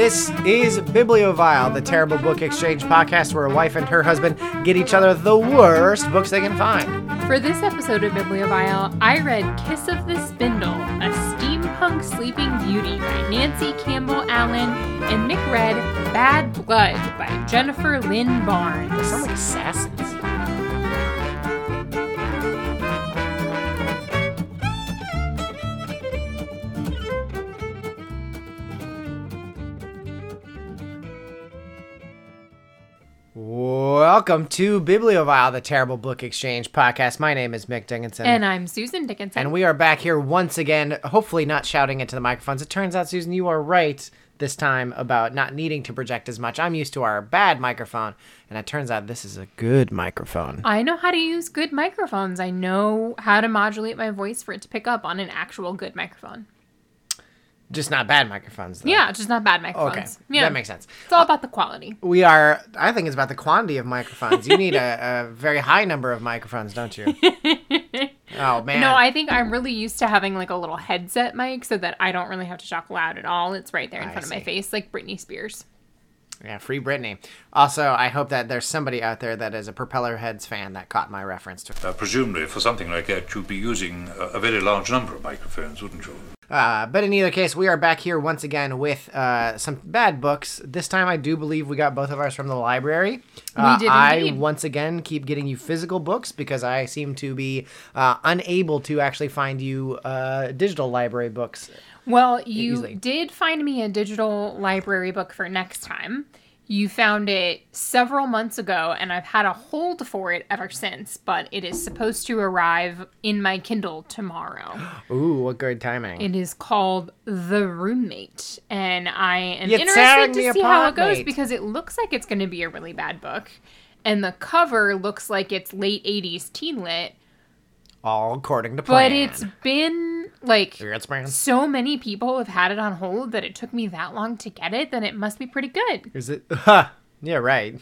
This is Bibliovile, the terrible book exchange podcast where a wife and her husband get each other the worst books they can find. For this episode of Bibliovile, I read Kiss of the Spindle, a steampunk sleeping beauty by Nancy Campbell Allen, and Nick read Bad Blood by Jennifer Lynn Barnes. They sound like assassins. Welcome to Bibliovile, the terrible book exchange podcast. My name is Mick Dickinson. And I'm Susan Dickinson. And we are back here once again, hopefully not shouting into the microphones. It turns out, Susan, you are right this time about not needing to project as much. I'm used to our bad microphone, and it turns out this is a good microphone. I know how to use good microphones. I know how to modulate my voice for it to pick up on an actual good microphone. Just not bad microphones, though. Yeah, just not bad microphones. Okay, Yeah. that makes sense. It's all uh, about the quality. We are, I think it's about the quantity of microphones. You need a, a very high number of microphones, don't you? oh, man. No, I think I'm really used to having like a little headset mic so that I don't really have to talk loud at all. It's right there in I front of my face, like Britney Spears. Yeah, free Britney. Also, I hope that there's somebody out there that is a Propeller Heads fan that caught my reference to Uh, presumably, for something like that, you'd be using a, a very large number of microphones, wouldn't you? Uh, but in either case, we are back here once again with uh, some bad books. This time, I do believe we got both of ours from the library. Uh, did I once again keep getting you physical books because I seem to be uh, unable to actually find you uh, digital library books. Well, you easily. did find me a digital library book for next time. You found it several months ago, and I've had a hold for it ever since, but it is supposed to arrive in my Kindle tomorrow. Ooh, what good timing! It is called The Roommate, and I am You're interested to see how it goes mate. because it looks like it's going to be a really bad book. And the cover looks like it's late 80s teen lit, All according to plan. but it's been like so many people have had it on hold that it took me that long to get it, then it must be pretty good. Is it? Ha! Yeah, right.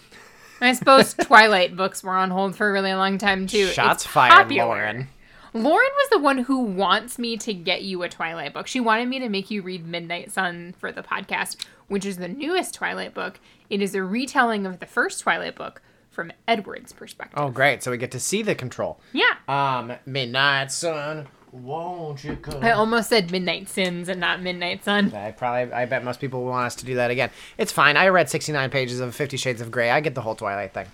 I suppose Twilight books were on hold for a really long time too. Shots It's fired, popular. Lauren. Lauren was the one who wants me to get you a Twilight book. She wanted me to make you read Midnight Sun for the podcast, which is the newest Twilight book. It is a retelling of the first Twilight book from Edward's perspective. Oh, great! So we get to see the control. Yeah. Um, midnight sun, won't you come? I almost said Midnight Sins and not Midnight Sun. I probably, I bet most people want us to do that again. It's fine. I read 69 pages of Fifty Shades of Grey. I get the whole Twilight thing.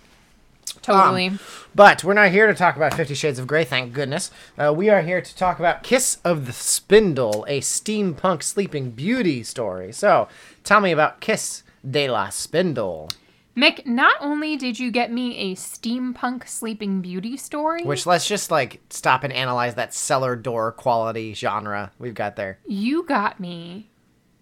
Totally. Um, But we're not here to talk about Fifty Shades of Grey, thank goodness. Uh, we are here to talk about Kiss of the Spindle, a steampunk sleeping beauty story. So, tell me about Kiss de la Spindle, Mick, not only did you get me a steampunk sleeping beauty story, which let's just like stop and analyze that cellar door quality genre we've got there. you got me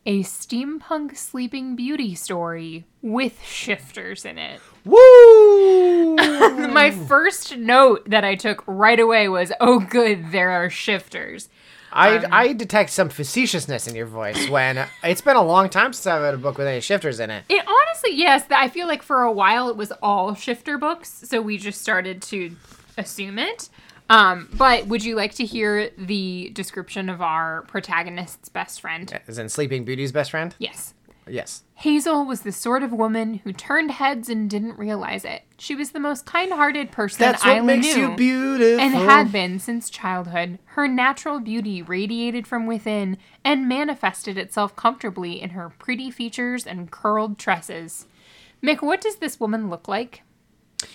a steampunk sleeping beauty story with shifters in it. Woo! My first note that I took right away was, "Oh, good, there are shifters." I, Um, I detect some facetiousness in your voice when it's been a long time since I've read a book with any shifters in it. It honestly, yes, I feel like for a while it was all shifter books, so we just started to assume it. Um, but would you like to hear the description of our protagonist's best friend? Is in Sleeping Beauty's best friend? Yes. Yes. Hazel was the sort of woman who turned heads and didn't realize it. She was the most kind-hearted person That's what Isla makes knew. you beautiful. and had been since childhood. Her natural beauty radiated from within and manifested itself comfortably in her pretty features and curled tresses. Mick, what does this woman look like?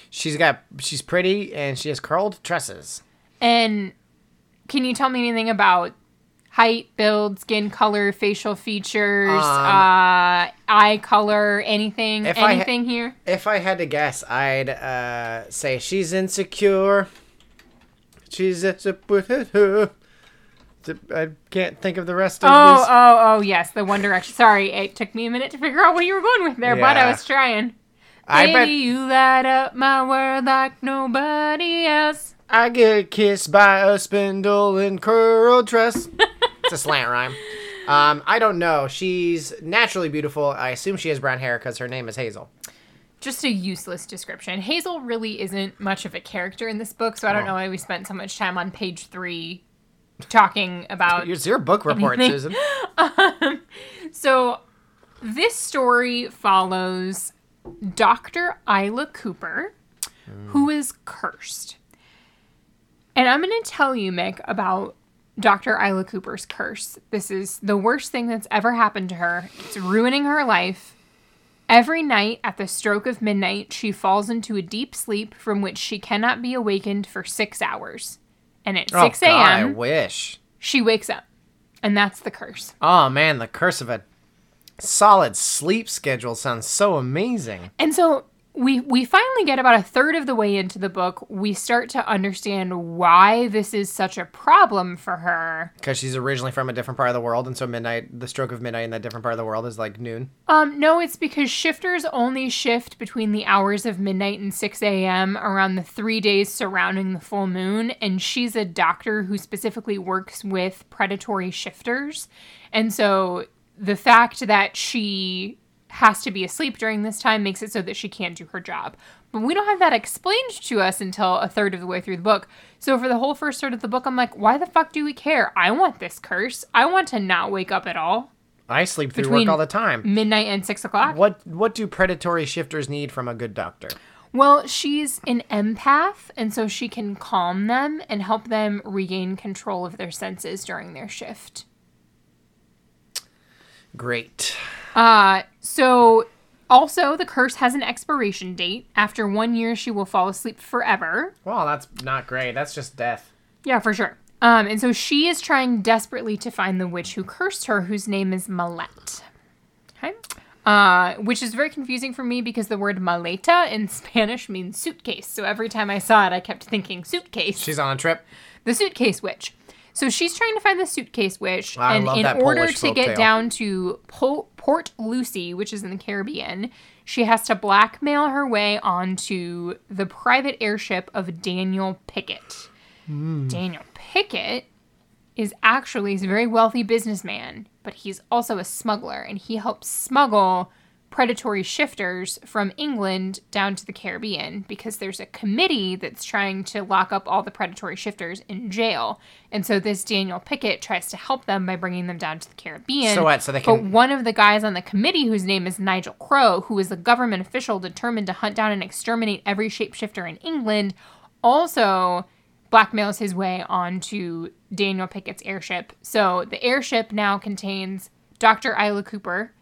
She's got she's pretty and she has curled tresses. And can you tell me anything about height, build, skin color, facial features, uh, eye color, anything, Um, I ha- anything here? If I had to guess, I'd uh, say she's insecure. She's insecure. I can't think of the rest of Oh, these. oh, oh, yes, the One Direction. Sorry, it took me a minute to figure out what you were going with there, but I Yeah. was trying. I Baby, bet you light up my world like nobody else. I get kissed by a spindle in curled dress. it's a slant rhyme. Um, I don't know. She's naturally beautiful. I assume she has brown hair because her name is Hazel. Just a useless description. Hazel really isn't much of a character in this book, so I don't Oh. know why we spent so much time on page three talking about It's your book report, Anything. Susan. So this story follows Dr. Isla Cooper, who is cursed. And I'm going to tell you, Mick, about Dr. Isla Cooper's curse. This is the worst thing that's ever happened to her. It's ruining her life. Every night at the stroke of midnight, she falls into a deep sleep from which she cannot be awakened for six hours. And at 6 Oh, God, I wish. she wakes up. And that's the curse. Oh man, the curse of a solid sleep schedule sounds so amazing. And so we we finally get about a third of the way into the book. We start to understand why this is such a problem for her. Because she's originally from a different part of the world, and so midnight, the stroke of midnight in that different part of the world is like noon. Um, no, it's because shifters only shift between the hours of midnight and 6 a.m. around the three days surrounding the full moon. And she's a doctor who specifically works with predatory shifters. And so the fact that she has to be asleep during this time makes it so that she can't do her job. But we don't have that explained to us until a third of the way through the book. So for the whole first third of the book, I'm like, why the fuck do we care? I want this curse. I want to not wake up at all. I sleep through Between- work all the time. Midnight and six o'clock. What what do predatory shifters need from a good doctor? Well, she's an empath, and so she can calm them and help them regain control of their senses during their shift. Great. Uh, so also the curse has an expiration date. After one year, she will fall asleep forever. Well, that's not great. That's just death. Yeah, for sure. Um, and so she is trying desperately to find the witch who cursed her, whose name is Malette. Okay. Uh, which is very confusing for me because the word maleta in Spanish means suitcase. So every time I saw it, I kept thinking suitcase. She's on a trip. the suitcase witch. So she's trying to find the suitcase witch, I and in order Polish to get folktale. down to Po- Port Lucy, which is in the Caribbean, she has to blackmail her way onto the private airship of Daniel Pickett. Hmm. Daniel Pickett is actually he's a very wealthy businessman, but he's also a smuggler, and he helps smuggle predatory shifters from England down to the Caribbean because there's a committee that's trying to lock up all the predatory shifters in jail. And so this Daniel Pickett tries to help them by bringing them down to the Caribbean. So what, so they can. But one of the guys on the committee whose name is Nigel Crow, who is a government official determined to hunt down and exterminate every shapeshifter in England, also blackmails his way onto Daniel Pickett's airship. So the airship now contains Dr. Isla Cooper,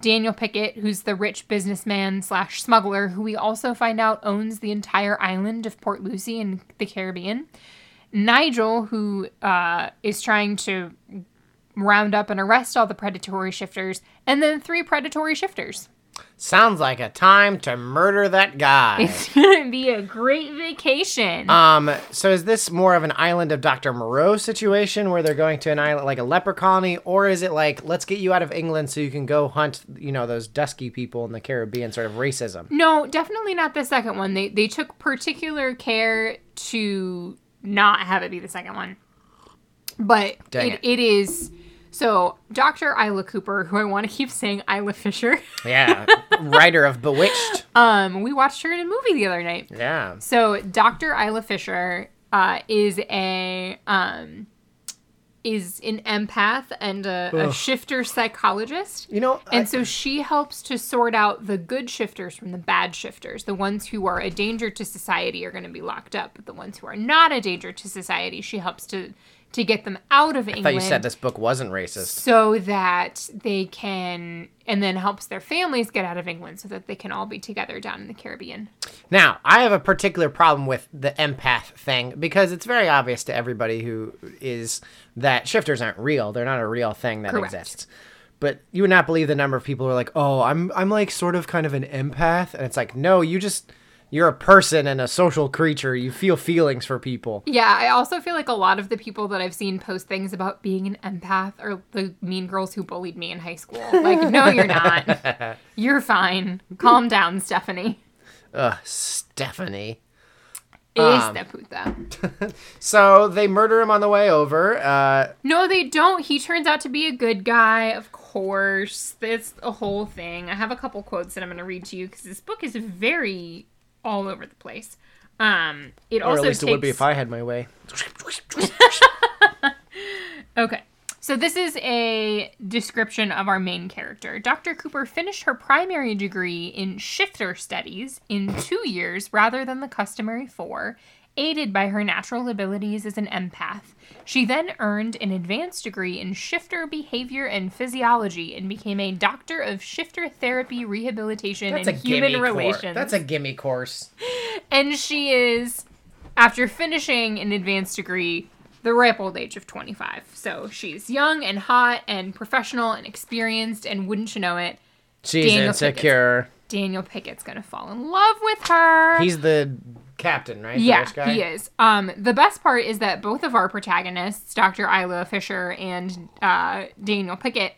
Daniel Pickett, who's the rich businessman slash smuggler, who we also find out owns the entire island of Port Lucy in the Caribbean. Nigel, who uh, is trying to round up and arrest all the predatory shifters, and then three predatory shifters. Sounds like a time to murder that guy. It's gonna be a great vacation. Um, so is this more of an island of Dr. Moreau situation where they're going to an island like a leper colony, or is it like let's get you out of England so you can go hunt, you know, those dusky people in the Caribbean, sort of racism? No, definitely not the second one. They they took particular care to not have it be the second one. But it, it. it is so Dr. Isla Cooper, who I want to keep saying Isla Fisher. Yeah, writer of Bewitched. Um, we watched her in a movie the other night. Yeah, So Dr. Isla Fisher uh, is a um, is an empath and a, a shifter psychologist. you know, And I- so she helps to sort out the good shifters from the bad shifters. The ones who are a danger to society are going to be locked up, but the ones who are not a danger to society, she helps to to get them out of I England thought you said this book wasn't racist. so that they can and then helps their families get out of England so that they can all be together down in the Caribbean. Now, I have a particular problem with the empath thing because it's very obvious to everybody who is that shifters aren't real. They're not a real thing that Correct. exists. But you would not believe the number of people who are like, "Oh, I'm I'm like sort of kind of an empath." And it's like, "No, you just you're a person and a social creature. You feel feelings for people." Yeah, I also feel like a lot of the people that I've seen post things about being an empath are the mean girls who bullied me in high school. Like, no, you're not. You're fine. Calm down, Stephanie. Ugh, Stephanie. Puta. So they murder him on the way over. Uh, No, they don't. He turns out to be a good guy, of course. It's a whole thing. I have a couple quotes that I'm going to read to you because this book is very all over the place. Um, it or also at least takes... it would be if I had my way. Okay. So this is a description of our main character. Dr. Cooper finished her primary degree in shifter studies in two years rather than the customary four, aided by her natural abilities as an empath. She then earned an advanced degree in shifter behavior and physiology and became a doctor of shifter therapy, rehabilitation, That's a and human gimme course. relations. That's a gimme course. and she is, after finishing an advanced degree, the ripe old age of 25. So she's young and hot and professional and experienced, and wouldn't you know it, She's Daniel insecure. Daniel Pickett's gonna fall in love with her. He's the captain, right? The yeah, he is. Um, the best part is that both of our protagonists, Dr. Isla Fisher and uh, Daniel Pickett,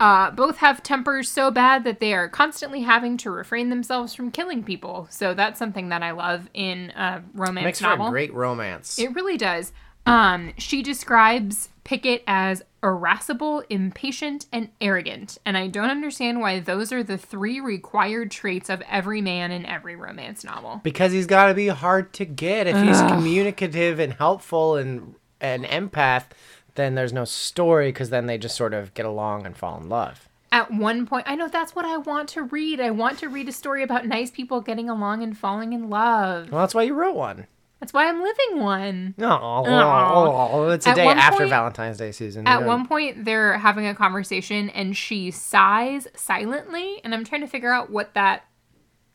uh, both have tempers so bad that they are constantly having to refrain themselves from killing people. So that's something that I love in a romance Makes for novel. a great romance. It really does. Um, she describes Pickett as irascible, impatient, and arrogant, and I don't understand why those are the three required traits of every man in every romance novel. because he's got to be hard to get. If he's communicative and helpful and an empath, then there's no story because then they just sort of get along and fall in love. At one point, I know that's what I want to read. I want to read a story about nice people getting along and falling in love. Well, that's why you wrote one. That's why I'm living one. Oh, it's a At day after point- Valentine's Day, Susan. At one point, they're having a conversation and she sighs silently, and I'm trying to figure out what that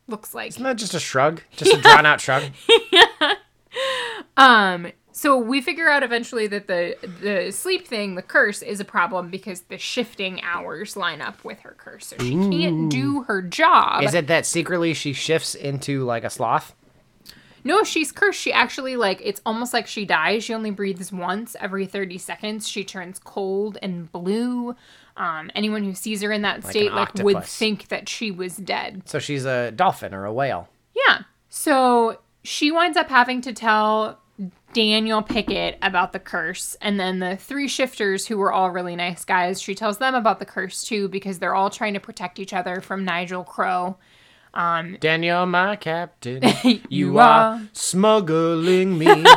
looks like. Isn't that just a shrug? Just a drawn out shrug? Um, so we figure out eventually that the the sleep thing, the curse, is a problem because the shifting hours line up with her curse, so she can't do her job. Is it that secretly she shifts into like a sloth? No, she's cursed. She actually like it's almost like she dies. She only breathes once every 30 seconds. She turns cold and blue. Um, anyone who sees her in that state an like would think that she was dead. So she's a dolphin or a whale. Yeah. So she winds up having to tell Daniel Pickett about the curse, and then the three shifters who were all really nice guys, she tells them about the curse too because they're all trying to protect each other from Nigel Crow. Daniel, my captain, you, You are are. smuggling me.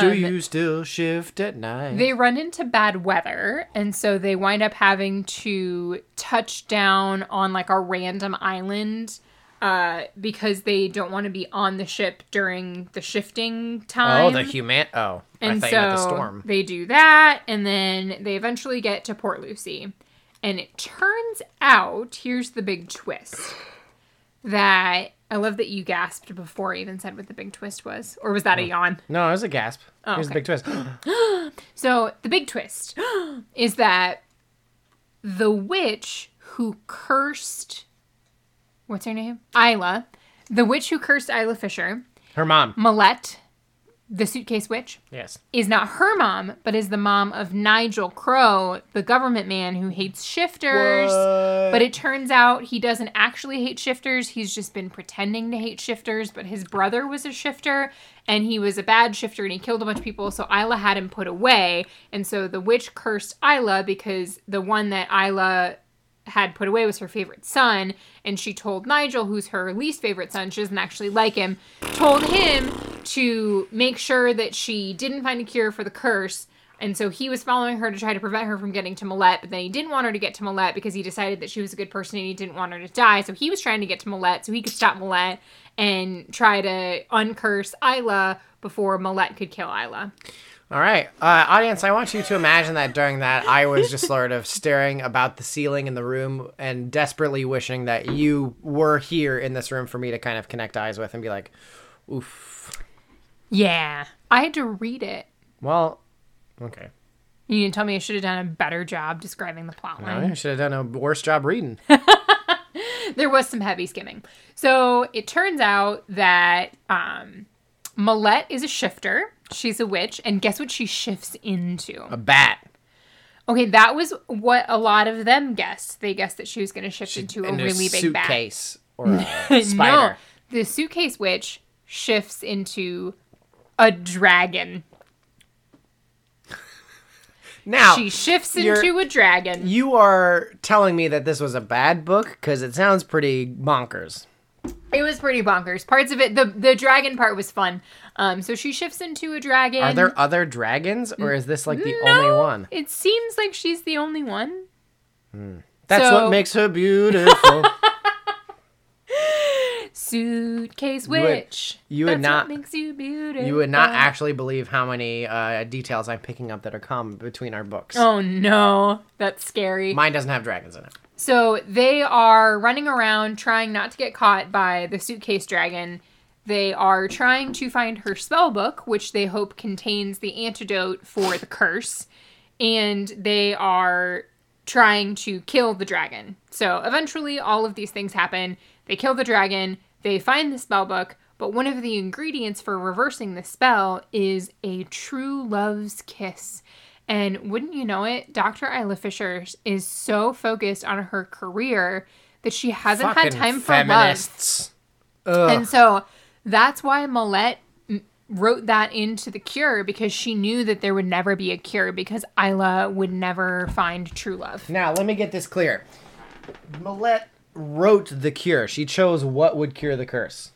Do you still shift at night? They run into bad weather, and so they wind up having to touch down on like a random island uh, because they don't want to be on the ship during the shifting time. oh, the human. Oh, and so the storm. they do that, and then they eventually get to Port Lucie. And it turns out, here's the big twist. That I love that you gasped before I even said what the big twist was, or was that a oh. yawn? No, it was a gasp. Oh, Here's the okay. big twist. So the big twist is that the witch who cursed what's her name? Isla. The witch who cursed Isla Fisher, Her mom. Malette, the suitcase witch, Yes. is not her mom, but is the mom of Nigel Crow, the government man who hates shifters. What? But it turns out he doesn't actually hate shifters. He's just been pretending to hate shifters. But his brother was a shifter and he was a bad shifter and he killed a bunch of people. So Isla had him put away. And so the witch cursed Isla because the one that Isla had put away was her favorite son. And she told Nigel, who's her least favorite son, she doesn't actually like him, told him to make sure that she didn't find a cure for the curse. And so he was following her to try to prevent her from getting to Malette, but then he didn't want her to get to Malette because he decided that she was a good person and he didn't want her to die. So he was trying to get to Malette so he could stop Malette and try to uncurse Isla before Malette could kill Isla. All right, uh, audience. I want you to imagine that during that, I was just sort of staring about the ceiling in the room and desperately wishing that you were here in this room for me to kind of connect eyes with and be like, "Oof." Yeah. I had to read it. Well, okay. You didn't tell me I should have done a better job describing the plot line. I should have done a worse job reading. there was some heavy skimming. So it turns out that um, Malette is a shifter. She's a witch, and guess what she shifts into? A bat. Okay, that was what a lot of them guessed. They guessed that she was going to shift into a really big bat. suitcase or a spider. No, the suitcase witch shifts into a dragon. Now, She shifts into a dragon. you are telling me that this was a bad book because it sounds pretty bonkers. It was pretty bonkers. Parts of it, the the dragon part was fun. Um, so she shifts into a dragon. Are there other dragons, or is this like the No, only one? It seems like she's the only one. That's so- what makes her beautiful. Suitcase witch. you would That's not- What makes you beautiful. you would not actually believe how many uh, details I'm picking up that are common between our books. Oh no, that's scary. Mine doesn't have dragons in it. So they are running around trying not to get caught by the suitcase dragon. They are trying to find her spell book, which they hope contains the antidote for the curse. And they are trying to kill the dragon. So eventually, all of these things happen. They kill the dragon, they find the spell book, but one of the ingredients for reversing the spell is a true love's kiss. And wouldn't you know it, Dr. Isla Fisher is so focused on her career that she hasn't had Fucking time for love. Ugh. And so that's why Malette wrote that into the cure because she knew that there would never be a cure because Isla would never find true love. Now, let me get this clear. Malette wrote the cure. She chose what would cure the curse.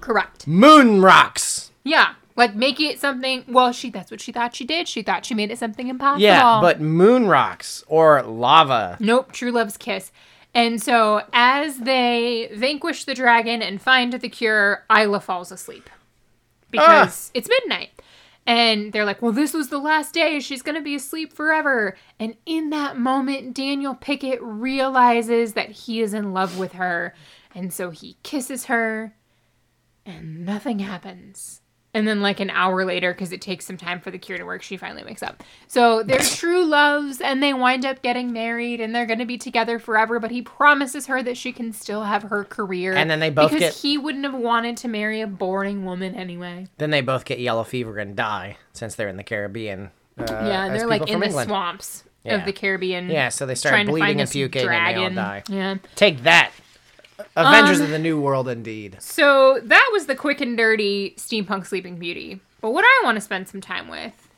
Correct. Moon rocks. Yeah. Like making it something well, she that's what she thought she did. She thought she made it something impossible. Yeah, but moon rocks or lava. Nope, True Love's Kiss. And so, as they vanquish the dragon and find the cure, Isla falls asleep ah. because it's midnight. And they're like, well, this was the last day. She's going to be asleep forever. And in that moment, Daniel Pickett realizes that he is in love with her. And so he kisses her, and nothing happens. And then, like an hour later, because it takes some time for the cure to work, she finally wakes up. So they're true loves, and they wind up getting married, and they're going to be together forever. But he promises her that she can still have her career. And then they both because get- he wouldn't have wanted to marry a boring woman anyway. Then they both get yellow fever and die since they're in the Caribbean. Uh, yeah, they're like in from the swamps Yeah. of the Caribbean. Yeah, so they start bleeding and puking and they all die. Yeah. Take that. Avengers Um, of the New World, indeed. So that was the quick and dirty steampunk Sleeping Beauty. But what I want to spend some time with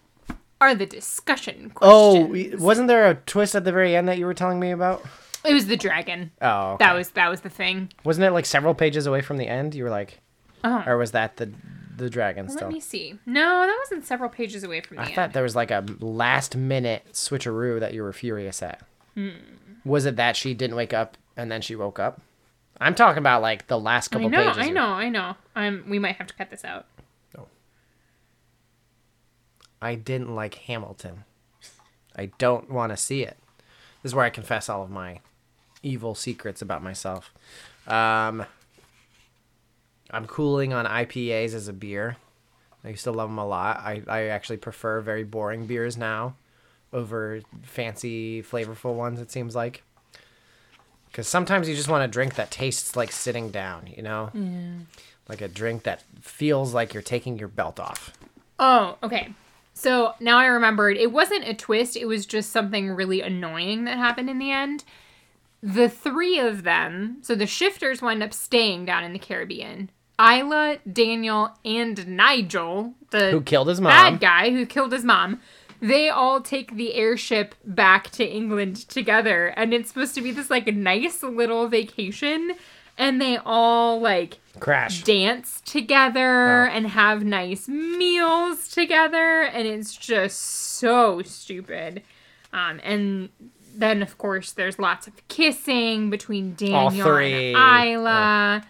are the discussion questions. Oh, wasn't there a twist at the very end that you were telling me about? it was the dragon. Oh, okay. That was that was the thing. Wasn't it like several pages away from the end? You were like, Oh. or was that the the dragon still? Let me see. No, that wasn't several pages away from the I end. I thought there was like a last minute switcheroo that you were furious at. Was it that she didn't wake up and then she woke up? I'm talking about like the last I couple know, pages. I here. know, I know. Um, we might have to cut this out. No. I didn't like Hamilton. I don't want to see it. This is where I confess all of my evil secrets about myself. Um, I'm cooling on IPAs as a beer. I used to love them a lot. I, I actually prefer very boring beers now over fancy, flavorful ones, it seems like. Because sometimes you just want a drink that tastes like sitting down, you know? Like a drink that feels like you're taking your belt off. Oh, okay. So now I remembered it wasn't a twist, it was just something really annoying that happened in the end. The three of them, so the shifters wind up staying down in the Caribbean. Isla, Daniel, and Nigel, the Who killed his mom. bad guy who killed his mom, they all take the airship back to England together. And it's supposed to be this like nice little vacation. And they all like Crash. dance together Oh. and have nice meals together and it's just so stupid um and then of course there's lots of kissing between daniel and isla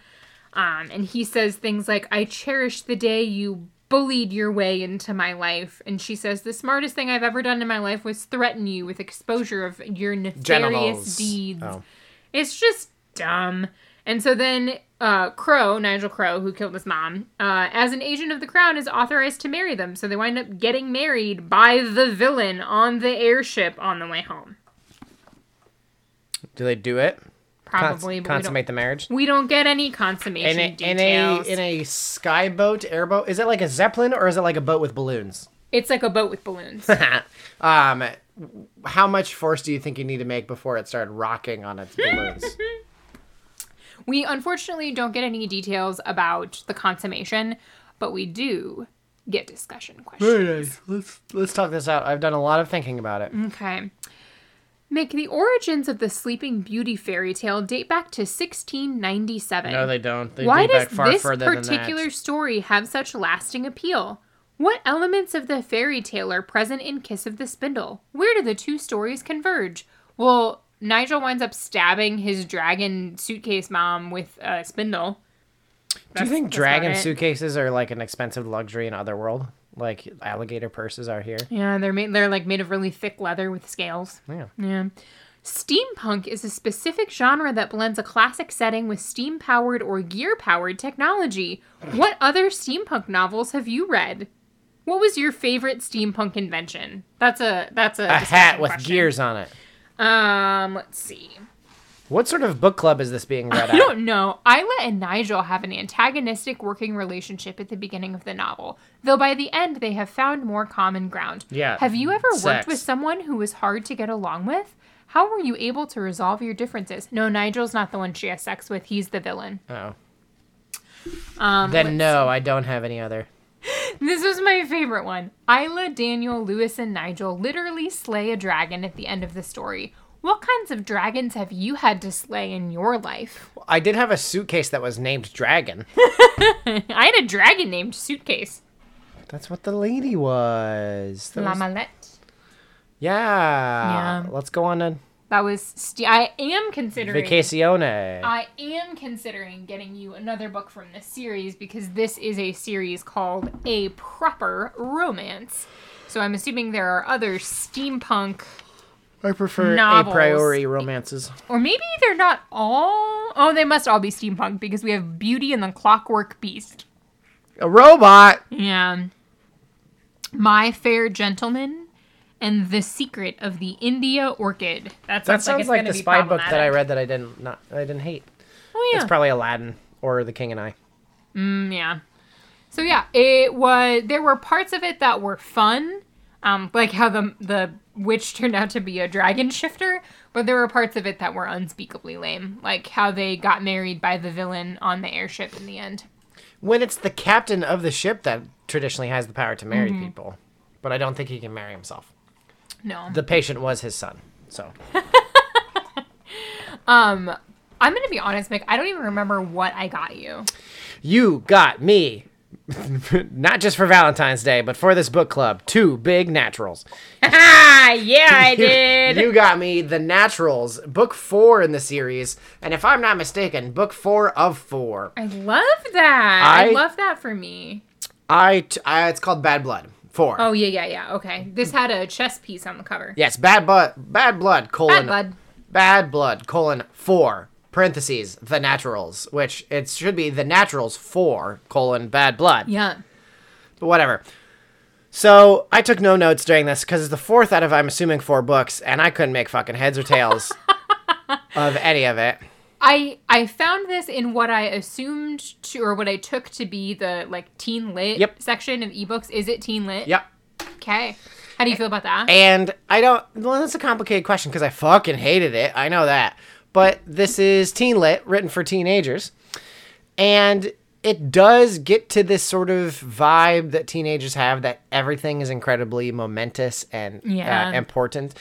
um and he says things like i cherish the day you bullied your way into my life and she says the smartest thing i've ever done in my life was threaten you with exposure of your nefarious Genitals. deeds Oh. it's just dumb. And so then uh, Crow, Nigel Crow, who killed his mom, uh, as an agent of the crown, is authorized to marry them. So they wind up getting married by the villain on the airship on the way home. Do they do it? Probably, Cons- consummate the marriage. we don't get any consummation In a, in a in a skyboat, airboat. Is it like a zeppelin or is it like a boat with balloons? it's like a boat with balloons. um, how much force do you think you need to make before it started rocking on its balloons? we unfortunately don't get any details about the consummation, but we do get discussion questions. Very nice. Let's let's talk this out. I've done a lot of thinking about it. Okay. Mick, the origins of the Sleeping Beauty fairy tale date back to 1697. No, they don't. They Why date does back far this further than particular story have such lasting appeal? What elements of the fairy tale are present in Kiss of the Spindle? Where do the two stories converge? Well, Nigel winds up stabbing his dragon suitcase mom with a spindle. Do you think dragon suitcases are like an expensive luxury in Otherworld? Like alligator purses are here? Yeah, they're made. They're like made of really thick leather with scales. Yeah. Yeah. Steampunk is a specific genre that blends a classic setting with steam powered or gear powered technology. What other steampunk novels have you read? What was your favorite steampunk invention? That's a that's a A hat with question. gears on it. Um, let's see. What sort of book club is this being read I at? don't know. Isla and Nigel have an antagonistic working relationship at the beginning of the novel, though by the end they have found more common ground. Yeah, Have you ever sex. worked with someone who was hard to get along with? How were you able to resolve your differences? No, Nigel's not the one she has sex with. He's the villain. Oh. Um, Then no, I don't have any other. This was my favorite one. Isla, Daniel, Lewis, and Nigel literally slay a dragon at the end of the story. What kinds of dragons have you had to slay in your life? I did have a suitcase that was named Dragon. I had a dragon named Suitcase. That's what the lady was. That La was- Malette. yeah. Yeah. Let's go on to That was. St- I am considering. Vacacione. I am considering getting you another book from this series because this is a series called A Proper Romance. So I'm assuming there are other steampunk, I prefer novels. a priori romances. or maybe they're not all. Oh, they must all be steampunk because we have Beauty and the Clockwork Beast. A robot. Yeah. My Fair Gentleman and The Secret of the India Orchid. That That sounds, sounds it's like the spy book that I read that I didn't not I didn't hate. Oh, yeah. It's probably Aladdin or The King and I. Mm, yeah. So yeah, it was. There were parts of it that were fun, um, like how the the witch turned out to be a dragon shifter. But there were parts of it that were unspeakably lame, like how they got married by the villain on the airship in the end. When it's the captain of the ship that traditionally has the power to marry Mm-hmm. people, but I don't think he can marry himself. No. The patient was his son, so um, I'm gonna be honest, Mick. I don't even remember what I got you. you got me. Not just for Valentine's Day, but for this book club, two big naturals. Ah, yeah, I did. You got me the Naturals, book four in the series, and if I'm not mistaken, book four of four. I love that. I, I- love that for me. I, t- I it's called Bad Blood four. Oh yeah, yeah, yeah. Okay, this had a chess piece on the cover. Yes, Bad Blood, Bad Blood colon Bad blood. Bad Blood colon four parentheses the Naturals, which it should be the Naturals for colon Bad Blood. Yeah. but whatever. So I took no notes during this because it's the fourth out of I'm assuming four books, and I couldn't make fucking heads or tails of any of it. I I found this in what I assumed to or what I took to be the like teen lit Yep. section of ebooks. Is it teen lit? Yep. Okay. How do you feel about that? And I don't. Well, that's a complicated question because I fucking hated it. I know that. But this is teen lit, written for teenagers, and it does get to this sort of vibe that teenagers have that everything is incredibly momentous and Yeah. uh, important,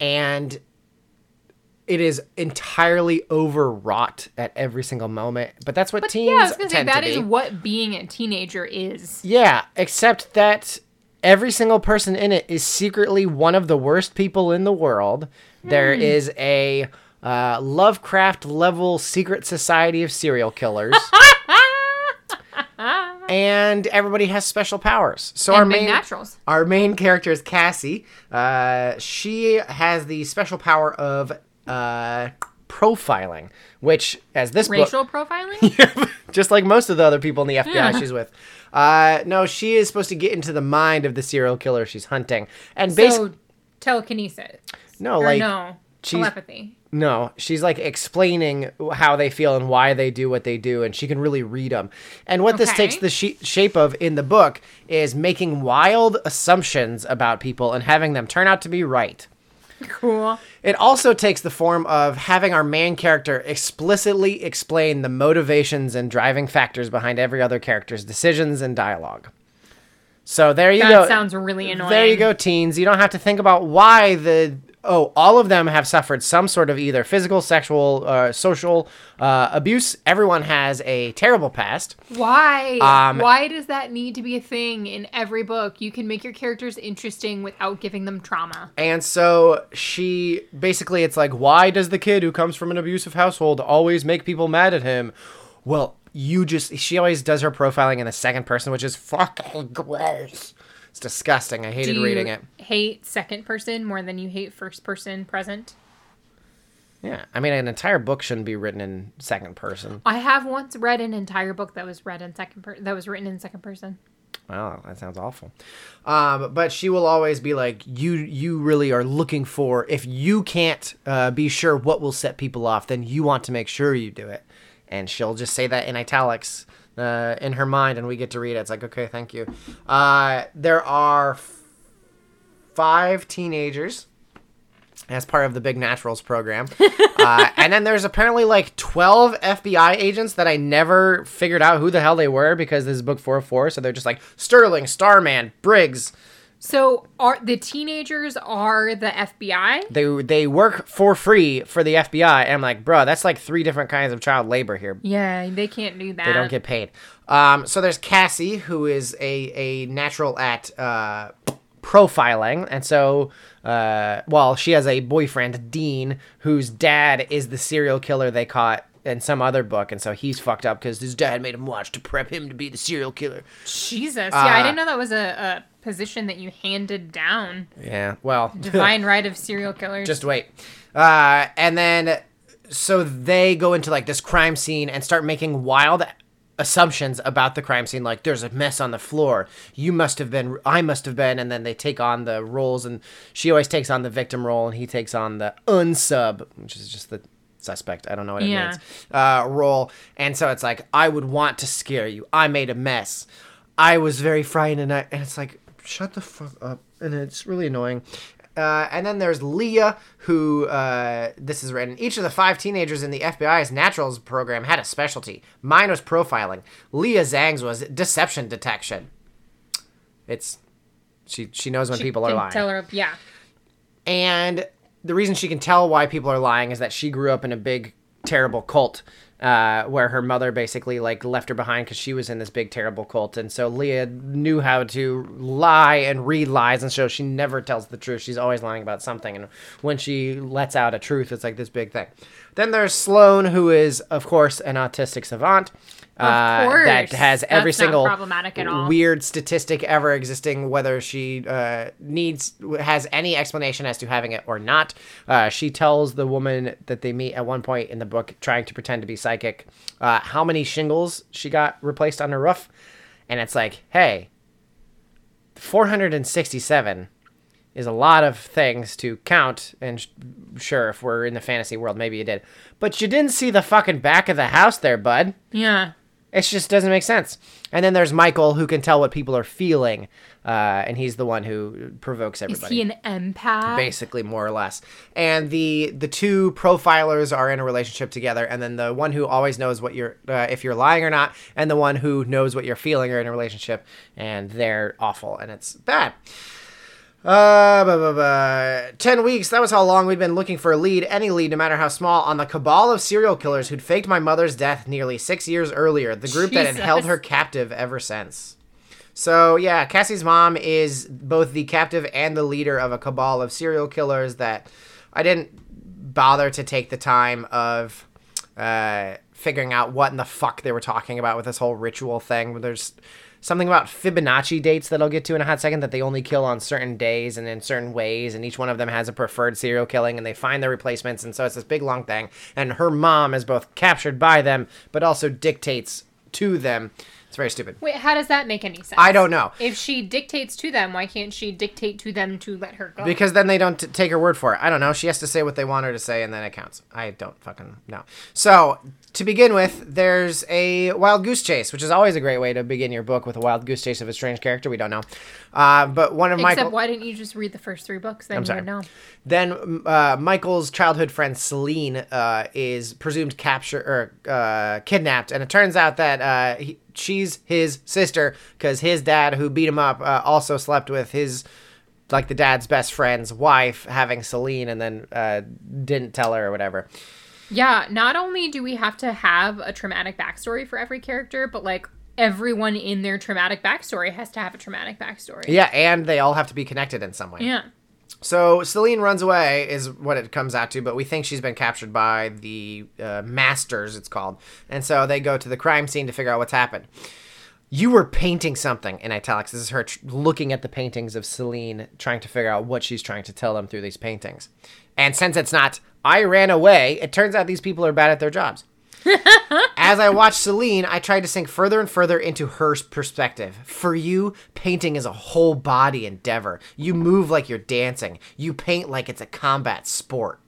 and it is entirely overwrought at every single moment. But that's what but teens yeah, I was gonna say that is what being a teenager is. Yeah, except that every single person in it is secretly one of the worst people in the world. There is a uh, Lovecraft level secret society of serial killers. and everybody has special powers. So our And big main naturals. our main character is Cassie. Uh, she has the special power of uh, profiling, which as this book Racial profiling? just like most of the other people in the FBI Yeah. she's with. Uh, no, she is supposed to get into the mind of the serial killer she's hunting, and basically, so telekinesis. no, Or like no. Telepathy. No, she's like explaining how they feel and why they do what they do, and she can really read them. And what this takes the she- shape of in the book is making wild assumptions about people and having them turn out to be right. Cool. It also takes the form of having our main character explicitly explain the motivations and driving factors behind every other character's decisions and dialogue. So there you That go. That sounds really annoying. There you go, teens. You don't have to think about why the oh, all of them have suffered some sort of either physical, sexual, uh, social uh, abuse. Everyone has a terrible past. Why? Um, Why does that need to be a thing in every book? You can make your characters interesting without giving them trauma. And so she basically, it's like, why does the kid who comes from an abusive household always make people mad at him? Well, you just, she always does her profiling in the second person, which is fucking gross. It's disgusting. I hated reading it. Hate second person more than you hate first person present. Yeah. I mean, an entire book shouldn't be written in second person. I have once read an entire book that was read in second per- that was written in second person. Wow, that sounds awful. Um, but she will always be like, you you really are looking for. If you can't uh, be sure what will set people off, then you want to make sure you do it. And she'll just say that in italics uh, in her mind, and we get to read it. It's like, okay, thank you. Uh, there are f- five teenagers as part of the Big Naturals program. uh, and then there's apparently like 12 FBI agents that I never figured out who the hell they were because this is book 404. So they're just like Sterling, Starman, Briggs. So are the teenagers are the FBI? They, they work for free for the FBI. And I'm like, bro, that's like three different kinds of child labor here. Yeah, they can't do that. They don't get paid. Um, so there's Cassie, who is a, a natural at uh, profiling. And so, uh, well, she has a boyfriend, Dean, whose dad is the serial killer they caught in some other book. And so he's fucked up because his dad made him watch to prep him to be the serial killer. Jesus. Yeah, I Uh, didn't know that was a, a position that you handed down. Yeah, well, Divine right of serial killers. just wait. Uh, and then, so they go into like this crime scene and start making wild assumptions about the crime scene like there's a mess on the floor you must have been i must have been and then they take on the roles and she always takes on the victim role and he takes on the unsub which is just the suspect i don't know what it Yeah. means uh, role and so it's like i would want to scare you i made a mess i was very frightened and, I, and it's like shut the fuck up and it's really annoying uh, and then there's Lia, who uh, this is written. Each of the five teenagers in the FBI's Naturals program had a specialty. Mine was profiling. Lia Zhang's was deception detection. It's she she knows when She people are lying. Tell her, yeah. And the reason she can tell why people are lying is that she grew up in a big, terrible cult. Uh, where her mother basically like left her behind because she was in this big terrible cult, and so Lia knew how to lie and read lies, and so she never tells the truth. She's always lying about something, and when she lets out a truth, it's like this big thing. Then there's Sloane, who is of course an autistic savant. Uh, course. that has every That's not single problematic at all. weird statistic ever existing, whether she uh, needs has any explanation as to having it or not. Uh, she tells the woman that they meet at one point in the book, trying to pretend to be psychic, uh, how many shingles she got replaced on her roof, and it's like, hey, four hundred and sixty-seven is a lot of things to count and sh- sure if we're in the fantasy world maybe you did but you didn't see the fucking back of the house there bud Yeah. It just doesn't make sense. And then there's Michael, who can tell what people are feeling, uh, and he's the one who provokes everybody. Is he an empath? basically more or less. And the the two profilers are in a relationship together, and then the one who always knows what you're uh, if you're lying or not, and the one who knows what you're feeling are in a relationship, and they're awful, and it's bad. Uh, buh, buh, buh. 10 weeks. That was how long we'd been looking for a lead, any lead, no matter how small, on the cabal of serial killers who'd faked my mother's death nearly six years earlier. The group that had held her captive ever since. So, yeah, Cassie's mom is both the captive and the leader of a cabal of serial killers that I didn't bother to take the time of uh, figuring out what in the fuck they were talking about with this whole ritual thing. There's something about Fibonacci dates that I'll get to in a hot second that they only kill on certain days and in certain ways, and each one of them has a preferred serial killing, and they find their replacements, and so it's this big long thing. And her mom is both captured by them, but also dictates to them. It's very stupid. Wait, how does that make any sense? I don't know. If she dictates to them, why can't she dictate to them to let her go? Because then they don't t- take her word for it. I don't know. She has to say what they want her to say, and then it counts. I don't fucking know. So, to begin with, there's a wild goose chase, which is always a great way to begin your book with a wild goose chase of a strange character. We don't know. Uh, but one of Except Michael. why didn't you just read the first three books? Then I'm you sorry. would know. Then uh, Michael's childhood friend Celine uh, is presumed captured or uh, kidnapped, and it turns out that uh, he, she's his sister because his dad, who beat him up, uh, also slept with his like the dad's best friend's wife having Celine and then uh, didn't tell her or whatever. Yeah, not only do we have to have a traumatic backstory for every character, but like everyone in their traumatic backstory has to have a traumatic backstory. Yeah, and they all have to be connected in some way. Yeah. So Celine runs away is what it comes out to, but we think she's been captured by the uh, Masters, it's called, and so they go to the crime scene to figure out what's happened. You were painting something in italics. This is her tr- looking at the paintings of Celine, trying to figure out what she's trying to tell them through these paintings. And since it's not I ran away, it turns out these people are bad at their jobs. As I watched Celine, I tried to sink further and further into her perspective. For you, painting is a whole body endeavor. You move like you're dancing. You paint like it's a combat sport.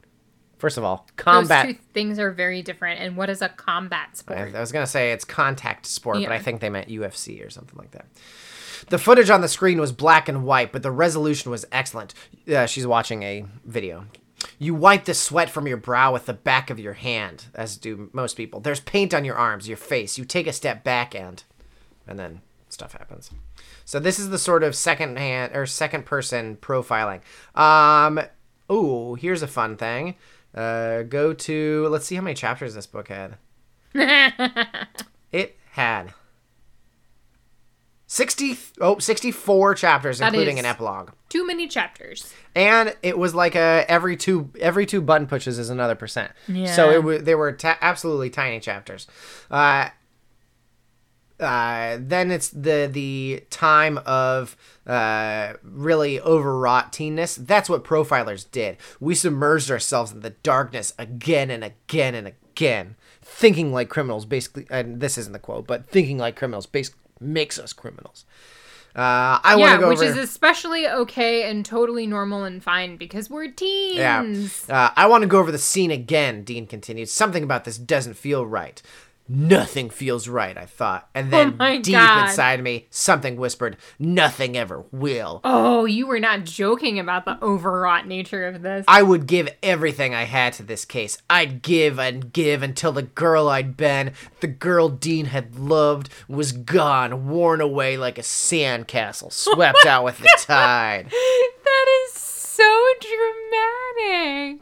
First of all, combat. Those two things are very different. And what is a combat sport? I, I was gonna say it's contact sport, but I think they meant UFC or something like that. The footage on the screen was black and white, but the resolution was excellent. Uh, she's watching a video. You wipe the sweat from your brow with the back of your hand, as do most people. There's paint on your arms, your face. You take a step back and, and then stuff happens. So this is the sort of second hand or second person profiling. Um, ooh, here's a fun thing. Uh, go to let's see how many chapters this book had. It had 60 oh 64 chapters That including an epilogue. Too many chapters. And it was like a every two every two button pushes is another percent. yeah. So it was they were ta- absolutely tiny chapters. Uh uh, then it's the the time of uh, really overwrought teenness. That's what profilers did. We submerged ourselves in the darkness again and again and again, thinking like criminals. Basically, and this isn't the quote, but thinking like criminals basically makes us criminals. Uh, I want Yeah, to go which over. is especially okay and totally normal and fine because we're teens. Yeah. Uh, I want to go over the scene again, Dean continued. Something about this doesn't feel right. Nothing feels right, I thought. And oh then Oh deep God. inside me, something whispered, Nothing ever will. Oh, you were not joking about the overwrought nature of this. I would give everything I had to this case. I'd give and give until the girl I'd been, the girl Dean had loved, was gone, worn away like a sandcastle, swept out with the tide. that is so dramatic.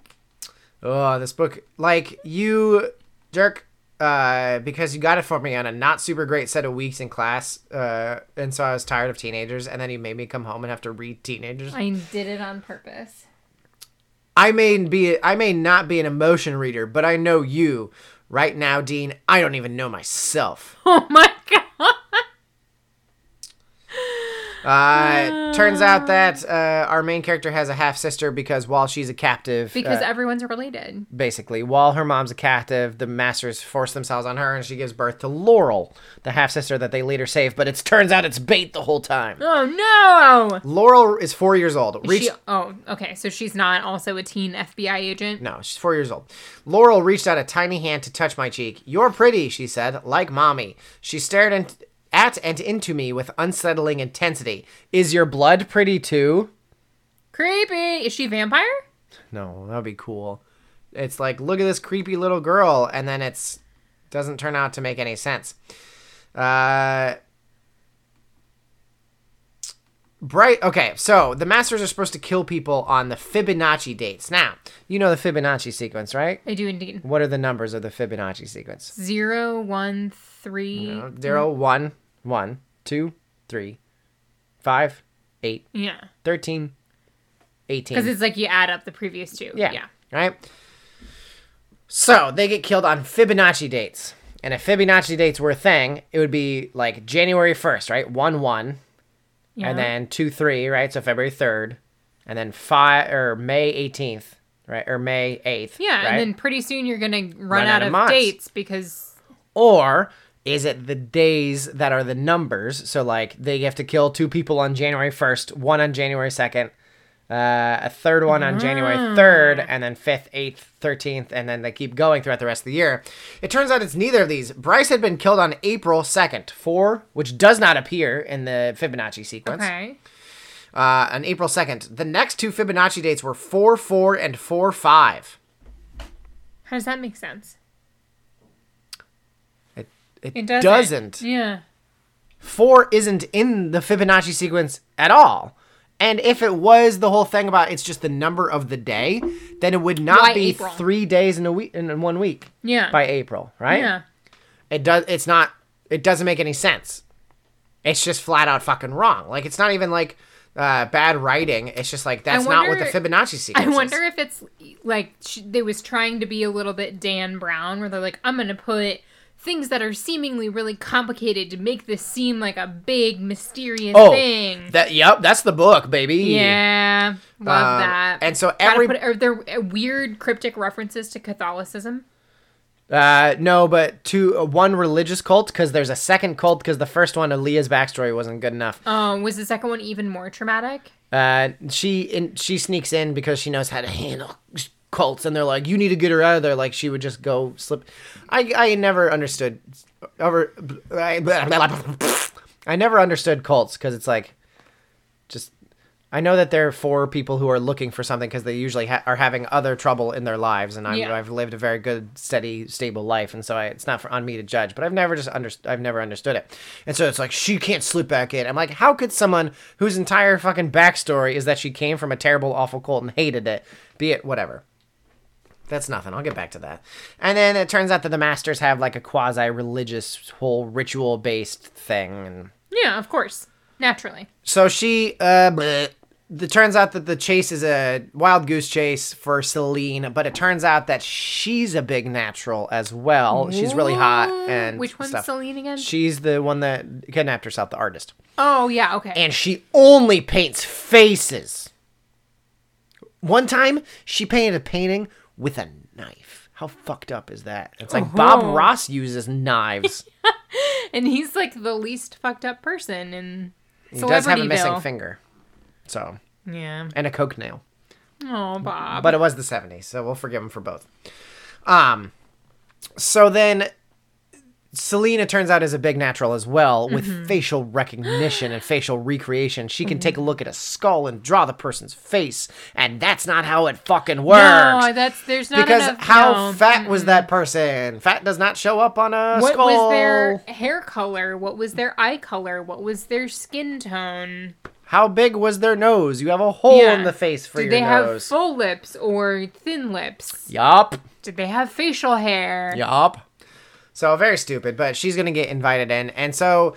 Oh, this book, like you, jerk, uh, because you got it for me on a not super great set of weeks in class, uh, and so I was tired of teenagers, and then you made me come home and have to read teenagers. I did it on purpose. I may be, I may not be an emotion reader, but I know you. Right now, Dean, I don't even know myself. Oh my god. Uh, turns out that uh, our main character has a half sister because while she's a captive, Because uh, everyone's related. basically. While her mom's a captive, the masters force themselves on her, and she gives birth to Laurel, the half sister that they later save. But it turns out it's bait the whole time. Oh no. Laurel is four years old. Reached, She, oh, okay. So she's not also a teen FBI agent. no, she's four years old. Laurel reached out a tiny hand to touch my cheek. You're pretty, she said, like mommy. She stared in- at and into me with unsettling intensity. Is your blood pretty too? Creepy. Is she vampire? No, that would be cool. It's like, look at this creepy little girl, and then it's doesn't turn out to make any sense. Uh, bright. Okay, so the masters are supposed to kill people on the Fibonacci dates. Now, you know the Fibonacci sequence, right? I do indeed. What are the numbers of the Fibonacci sequence? Zero, one, three. Zero, one, one, two, three, five, eight, Yeah. thirteen, eighteen. Because it's like you add up the previous two. Yeah. Yeah. Right? So they get killed on Fibonacci dates. And if Fibonacci dates were a thing, it would be like January 1st, right? 1 1. Yeah. And then 2 3, right? So February 3rd. And then 5 or May 18th, right? Or May 8th. Yeah, right? and then pretty soon you're gonna run, Run out, out of of dates because Or is it the days that are the numbers? So like they have to kill two people on January 1st, one on January 2nd, uh, a third one on January 3rd, and then 5th, 8th, 13th, and then they keep going throughout the rest of the year. It turns out it's neither of these. Bryce had been killed on April 2nd, 4, which does not appear in the Fibonacci sequence. okay. Uh, on April 2nd. The next two Fibonacci dates were 4 4 and 4 5. How does that make sense? It, it, It doesn't. doesn't. Yeah. four isn't in the Fibonacci sequence at all. And if it was the whole thing about it's just the number of the day, then it would not Why be April? three days in a week in one week. Yeah. By April, right? Yeah. It does. It's not. It doesn't make any sense. It's just flat out fucking wrong. Like it's not even like uh, bad writing. It's just like that's not what the Fibonacci sequence. I wonder if it's like sh- they was trying to be a little bit Dan Brown, where they're like, I'm gonna put things that are seemingly really complicated to make this seem like a big mysterious Oh, thing. that yep, that's the book, baby. yeah, love Um, that. and so every- put, are there uh, weird cryptic references to Catholicism? Uh, no, but to uh, one religious cult because there's a second cult because the first one, Aaliyah's backstory wasn't good enough. Um, was the second one even more traumatic? Uh, she in, she sneaks in because she knows how to handle cults, and they're like, "You need to get her out of there." Like she would just go slip. I I never understood. Ever, I, I never understood cults because it's like, just. I know that there are for people who are looking for something because they usually ha- are having other trouble in their lives, and I'm, Yeah. I've lived a very good, steady, stable life, and so I, it's not for, on me to judge. But I've never just under, I've never understood it, and so it's like she can't slip back in. I'm like, how could someone whose entire fucking backstory is that she came from a terrible, awful cult and hated it, be it whatever. That's nothing. I'll get back to that. And then it turns out that the masters have like a quasi religious, whole ritual based thing, and Yeah, of course, naturally. so she, uh, bleh. it turns out that the chase is a wild goose chase for Celine, but it turns out that she's a big natural as well. She's really hot and Which one's stuff. Celine again? She's the one that kidnapped herself, the artist, oh yeah, okay. and she only paints faces. One time, she painted a painting with a knife. How fucked up is that? It's like Bob Oh. Ross uses knives. and he's like the least fucked up person in he does have a missing finger, so Yeah. and a coke nail. Oh, Bob. but it was the 70s so we'll forgive him for both um so then selena turns out is a big natural as well with Mm-hmm. facial recognition and facial recreation she can take a look at a skull and draw the person's face and that's not how it fucking works no, that's there's not because enough. how no. fat was that person fat does not show up on a What skull What was their hair color? What was their eye color? What was their skin tone? how big was their nose you have a hole Yeah. in the face for Did your they have full lips or thin lips? yup Did they have facial hair? Yup. So very stupid, but she's gonna get invited in, and so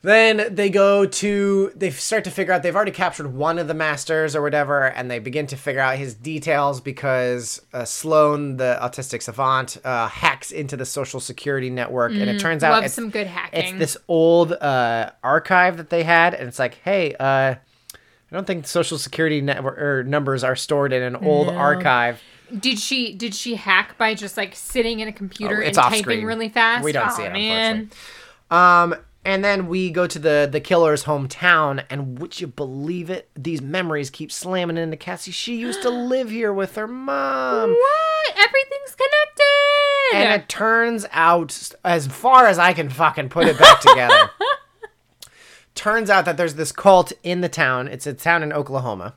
then they go to they start to figure out they've already captured one of the masters or whatever, and they begin to figure out his details because uh, Sloane, the autistic savant, uh, hacks into the social security network, and it turns out Mm, it's, some good it's this old uh, archive that they had, and it's like, hey, uh, I don't think social security network or numbers are stored in an old archive. Did she did she hack by just like sitting in a computer Oh, and typing screen. really fast? We don't oh, see it, man. Um, and then we go to the the killer's hometown, and would you believe it? These memories keep slamming into Cassie. She used to live here with her mom. What? Everything's connected. And it turns out, as far as I can fucking put it back together, turns out that there's this cult in the town. It's a town in Oklahoma.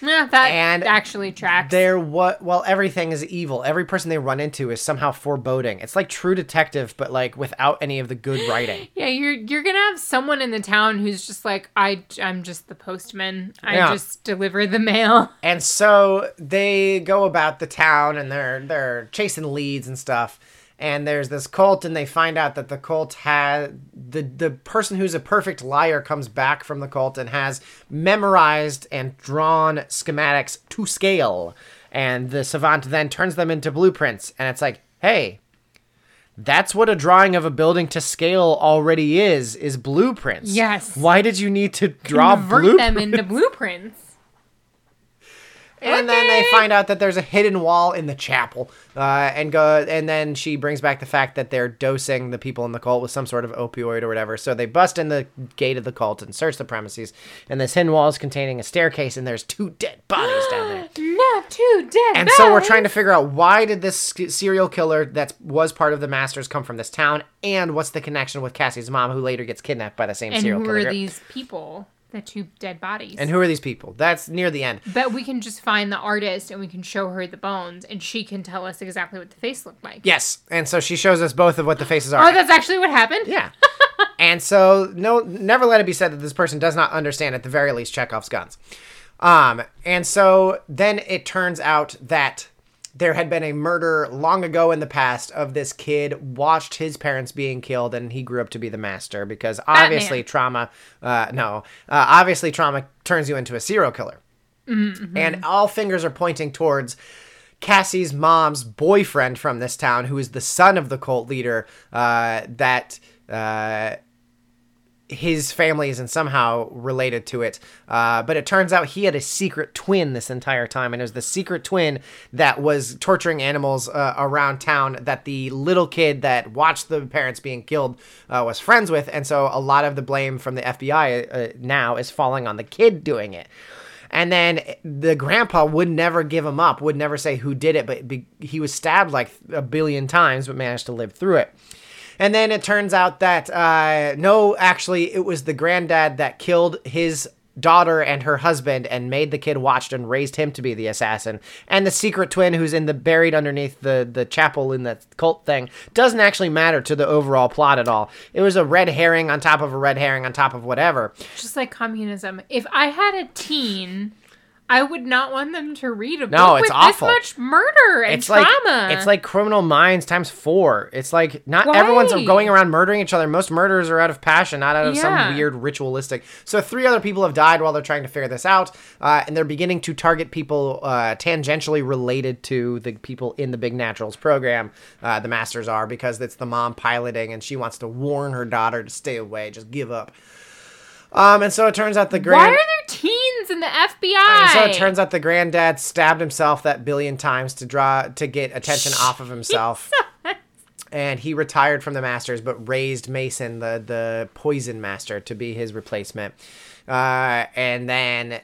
Yeah, that and actually tracks. There, what? Well, everything is evil. Every person they run into is somehow foreboding. It's like True Detective, but like without any of the good writing. Yeah, you're you're gonna have someone in the town who's just like I I'm just the postman. I Yeah. just deliver the mail. And so they go about the town and they're they're chasing leads and stuff. And there's this cult, and they find out that the cult had the the person who's a perfect liar comes back from the cult and has memorized and drawn schematics to scale. And the savant then turns them into blueprints, and it's like, hey, that's what a drawing of a building to scale already is is blueprints. Yes. Why did you need to draw Convert blueprints? them into blueprints. And then they find out that there's a hidden wall in the chapel, uh, and go. And then she brings back the fact that they're dosing the people in the cult with some sort of opioid or whatever. So they bust in the gate of the cult and search the premises. And this hidden wall is containing a staircase, and there's two dead bodies down there. Not two dead. And so we're trying to figure out why did this serial killer that was part of the Masters come from this town, and what's the connection with Cassie's mom, who later gets kidnapped by the same And serial who killer. are group. these people? The two dead bodies. And who are these people? That's near the end. But we can just find the artist and we can show her the bones and she can tell us exactly what the face looked like. Yes, and so she shows us both of what the faces are. Oh, that's actually what happened? Yeah. And so, no, never let it be said that this person does not understand, at the very least, Chekhov's guns. Um, and so then it turns out that there had been a murder long ago in the past of this kid watched his parents being killed and he grew up to be the master because obviously trauma uh, no uh, obviously trauma turns you into a serial killer and all fingers are pointing towards Cassie's mom's boyfriend from this town, who is the son of the cult leader. Uh, that uh, his family isn't somehow related to it. Uh, but it turns out he had a secret twin this entire time, and it was the secret twin that was torturing animals uh, around town that the little kid that watched the parents being killed uh, was friends with. And so a lot of the blame from the FBI uh, now is falling on the kid doing it. And then the grandpa would never give him up, would never say who did it, but be, he was stabbed like a billion times, but managed to live through it. And then it turns out that uh, no, actually, it was the granddad that killed his daughter and her husband and made the kid watched and raised him to be the assassin. And the secret twin who's in the buried underneath the the chapel in the cult thing doesn't actually matter to the overall plot at all. It was a red herring on top of a red herring on top of whatever. Just like communism. If I had a teen, I would not want them to read a No, book it's with awful. this much murder and it's like trauma. it's like criminal minds times four. It's like not everyone's going around murdering each other. Most murders are out of passion, not out of Yeah. some weird ritualistic. So three other people have died while they're trying to figure this out, uh, and they're beginning to target people uh, tangentially related to the people in the Big Naturals program. Uh, the masters are because it's the mom piloting, and she wants to warn her daughter to stay away, just give up. Um, and so it turns out the grand. Why are there teens in the FBI? And so it turns out the granddad stabbed himself that billion times to draw to get attention off of himself. and he retired from the masters, but raised Mason, the the poison master, to be his replacement. Uh, and then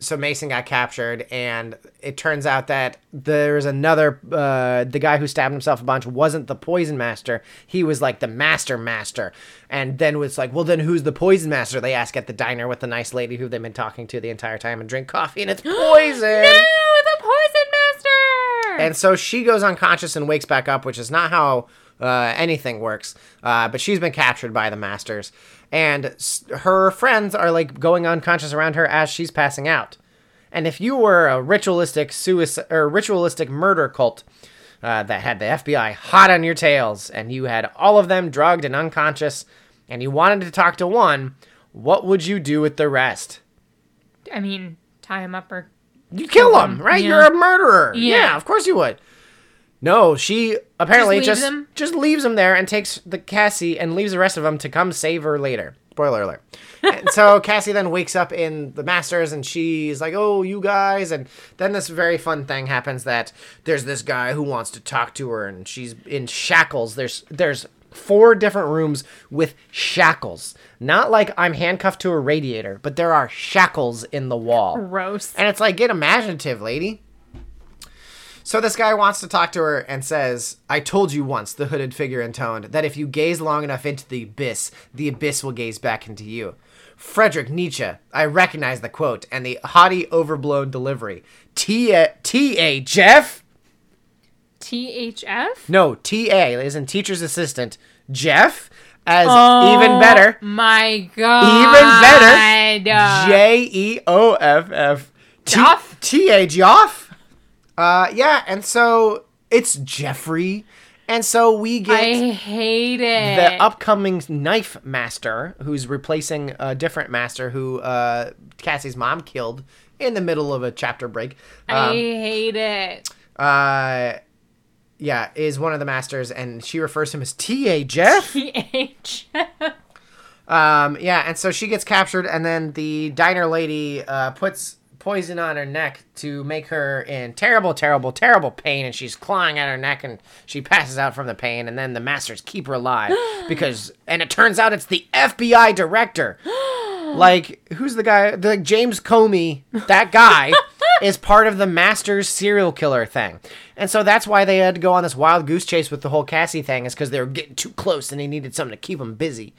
so Mason got captured, and it turns out that there's another. Uh, the guy who stabbed himself a bunch wasn't the poison master. He was like the master master. And then was like, well, then who's the poison master? They ask at the diner with the nice lady who they've been talking to the entire time and drink coffee, and it's poison. no, the poison master. And so she goes unconscious and wakes back up, which is not how uh, anything works. Uh, but she's been captured by the masters, and her friends are like going unconscious around her as she's passing out. And if you were a ritualistic suicide or ritualistic murder cult uh, that had the FBI hot on your tails, and you had all of them drugged and unconscious, and you wanted to talk to one, what would you do with the rest? I mean, tie him up or You kill them, right? yeah. You're a murderer. Yeah. Yeah. of course you would. No, she apparently Just just leaves just, him? leaves him there and takes the Cassie and leaves the rest of them to come save her later. Spoiler alert. and so Cassie then wakes up in the Masters and she's like, "Oh, you guys!" And then this very fun thing happens that there's this guy who wants to talk to her and she's in shackles. There's there's four different rooms with shackles. Not like I'm handcuffed to a radiator, but there are shackles in the wall. gross. And it's like, get imaginative, lady. So this guy wants to talk to her and says, I told you once, the hooded figure intoned, that if you gaze long enough into the abyss, the abyss will gaze back into you. Frederick Nietzsche, I recognize the quote and the haughty, overblown delivery. T A T A Jeff? THF? No, T A is in teacher's assistant. Jeff, as Oh. even better. My God. Even better. J E O F F. T A Joff. Uh, yeah, and so it's Jeffrey, and so we get I hate it. the upcoming knife master, who's replacing a different master who uh, Cassie's mom killed in the middle of a chapter break. I Um, hate it. uh, yeah, is one of the masters, and she refers to him as T A Jeff. THF. Um, yeah, and so she gets captured, and then the diner lady uh, puts poison on her neck to make her in terrible, terrible, terrible pain, and she's clawing at her neck, and she passes out from the pain, and then the masters keep her alive because, and it turns out it's the FBI director. like, who's the guy? The James Comey, that guy. Is part of the Masters serial killer thing. And so that's why they had to go on this wild goose chase with the whole Cassie thing, is because they were getting too close and they needed something to keep them busy.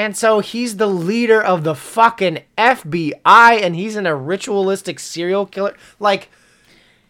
And so he's the leader of the fucking FBI and he's in a ritualistic serial killer. Like,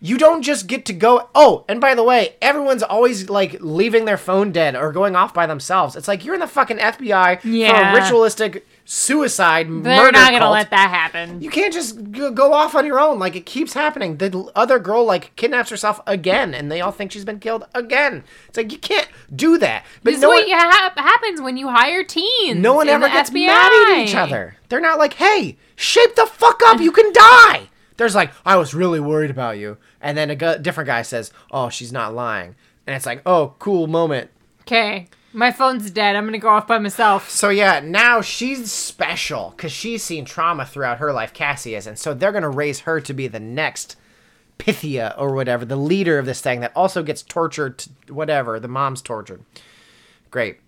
you don't just get to go. Oh, and by the way, everyone's always like leaving their phone dead or going off by themselves. It's like you're in the fucking FBI for a ritualistic suicide They're murder not gonna cult. let that happen. You can't just go off on your own. Like it keeps happening. The other girl like kidnaps herself again, and they all think she's been killed again. It's like you can't do that. But This is no what one, you ha- happens when you hire teens. no one ever gets FBI. mad at each other. They're not like, "Hey, shape the fuck up. You can die." There's like, "I was really worried about you," and then a gu- different guy says, "Oh, she's not lying," and it's like, "Oh, cool moment." Okay, my phone's dead. I'm gonna go off by myself. So yeah, now she's special because she's seen trauma throughout her life. Cassie is, and so they're gonna raise her to be the next Pythia or whatever, the leader of this thing that also gets tortured. To whatever the mom's tortured. Great.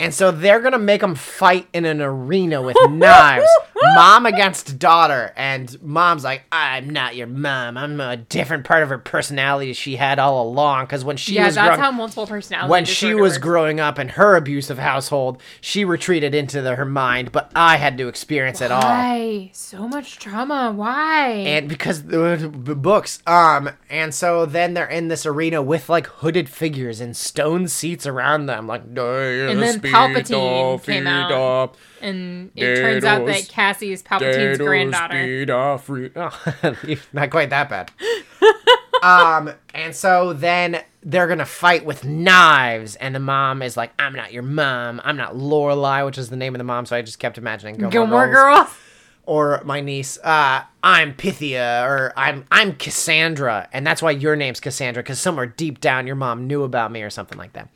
And so they're gonna make them fight in an arena with knives, mom against daughter, and mom's like, "I'm not your mom. I'm a different part of her personality she had all along." Because when she Yeah, was that's growing- how multiple personality. when she was works. growing up in her abusive household, she retreated into the, her mind, but I had to experience it all. Why so much trauma? Why? And because the books, um, and so then they're in this arena with like hooded figures and stone seats around them, like And then Palpatine came out. And it turns out that Cassie is Palpatine's granddaughter. Oh, not quite that bad. um, and so then they're gonna fight with knives, and the mom is like, "I'm not your mom. I'm not Lorelai," which is the name of the mom. So I just kept imagining Gilmore, Gilmore Girls. Girls. Or my niece. Uh, I'm Pythia, or I'm I'm Cassandra, and that's why your name's Cassandra, because somewhere deep down your mom knew about me or something like that.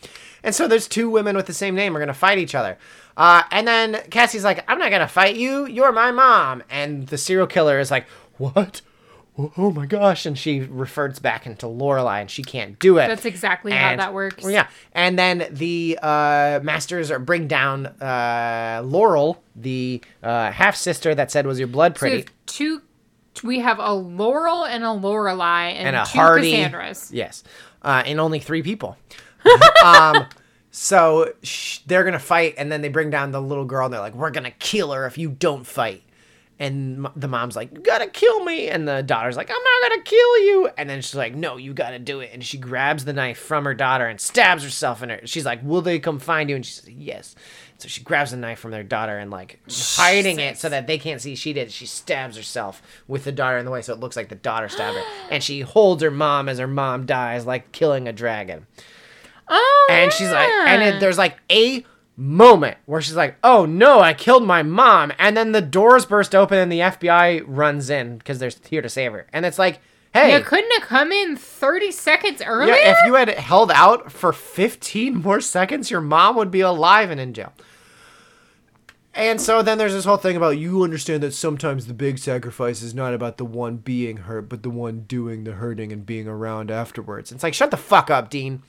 And so there's two women with the same name are gonna fight each other. Uh, and then Cassie's like, I'm not gonna fight you. You're my mom. And the serial killer is like, What? Oh oh my gosh! And she refers back into Lorelai, and she can't do it. That's exactly how that works. well, yeah, and then the uh, masters are bring down uh, Laurel, the uh, half sister that said was your blood So pretty, have two. We have a Laurel and a Lorelai and, and a two Hardy. Cassandras. Yes, uh, and only three people. um, so sh- they're gonna fight, and then they bring down the little girl, and they're like, "We're gonna kill her if you don't fight." And m- the mom's like, "You gotta kill me," and the daughter's like, "I'm not gonna kill you." And then she's like, "No, you gotta do it." And she grabs the knife from her daughter and stabs herself in her. She's like, "Will they come find you?" And she says, "Yes." So she grabs the knife from their daughter and like hiding it so that they can't see she did. it, She stabs herself with the daughter in the way, so it looks like the daughter stabbed her. And she holds her mom as her mom dies, like killing a dragon. Oh, And she's like, and it, there's like a moment where she's like, "Oh no, I killed my mom!" And then the doors burst open and the FBI runs in because they're here to save her. And it's like, hey, You couldn't have come in 30 seconds earlier? yeah, if you had held out for 15 more seconds, your mom would be alive and in jail. And so then there's this whole thing about you understand that sometimes the big sacrifice is not about the one being hurt, but the one doing the hurting and being around afterwards. It's like, shut the fuck up, Dean.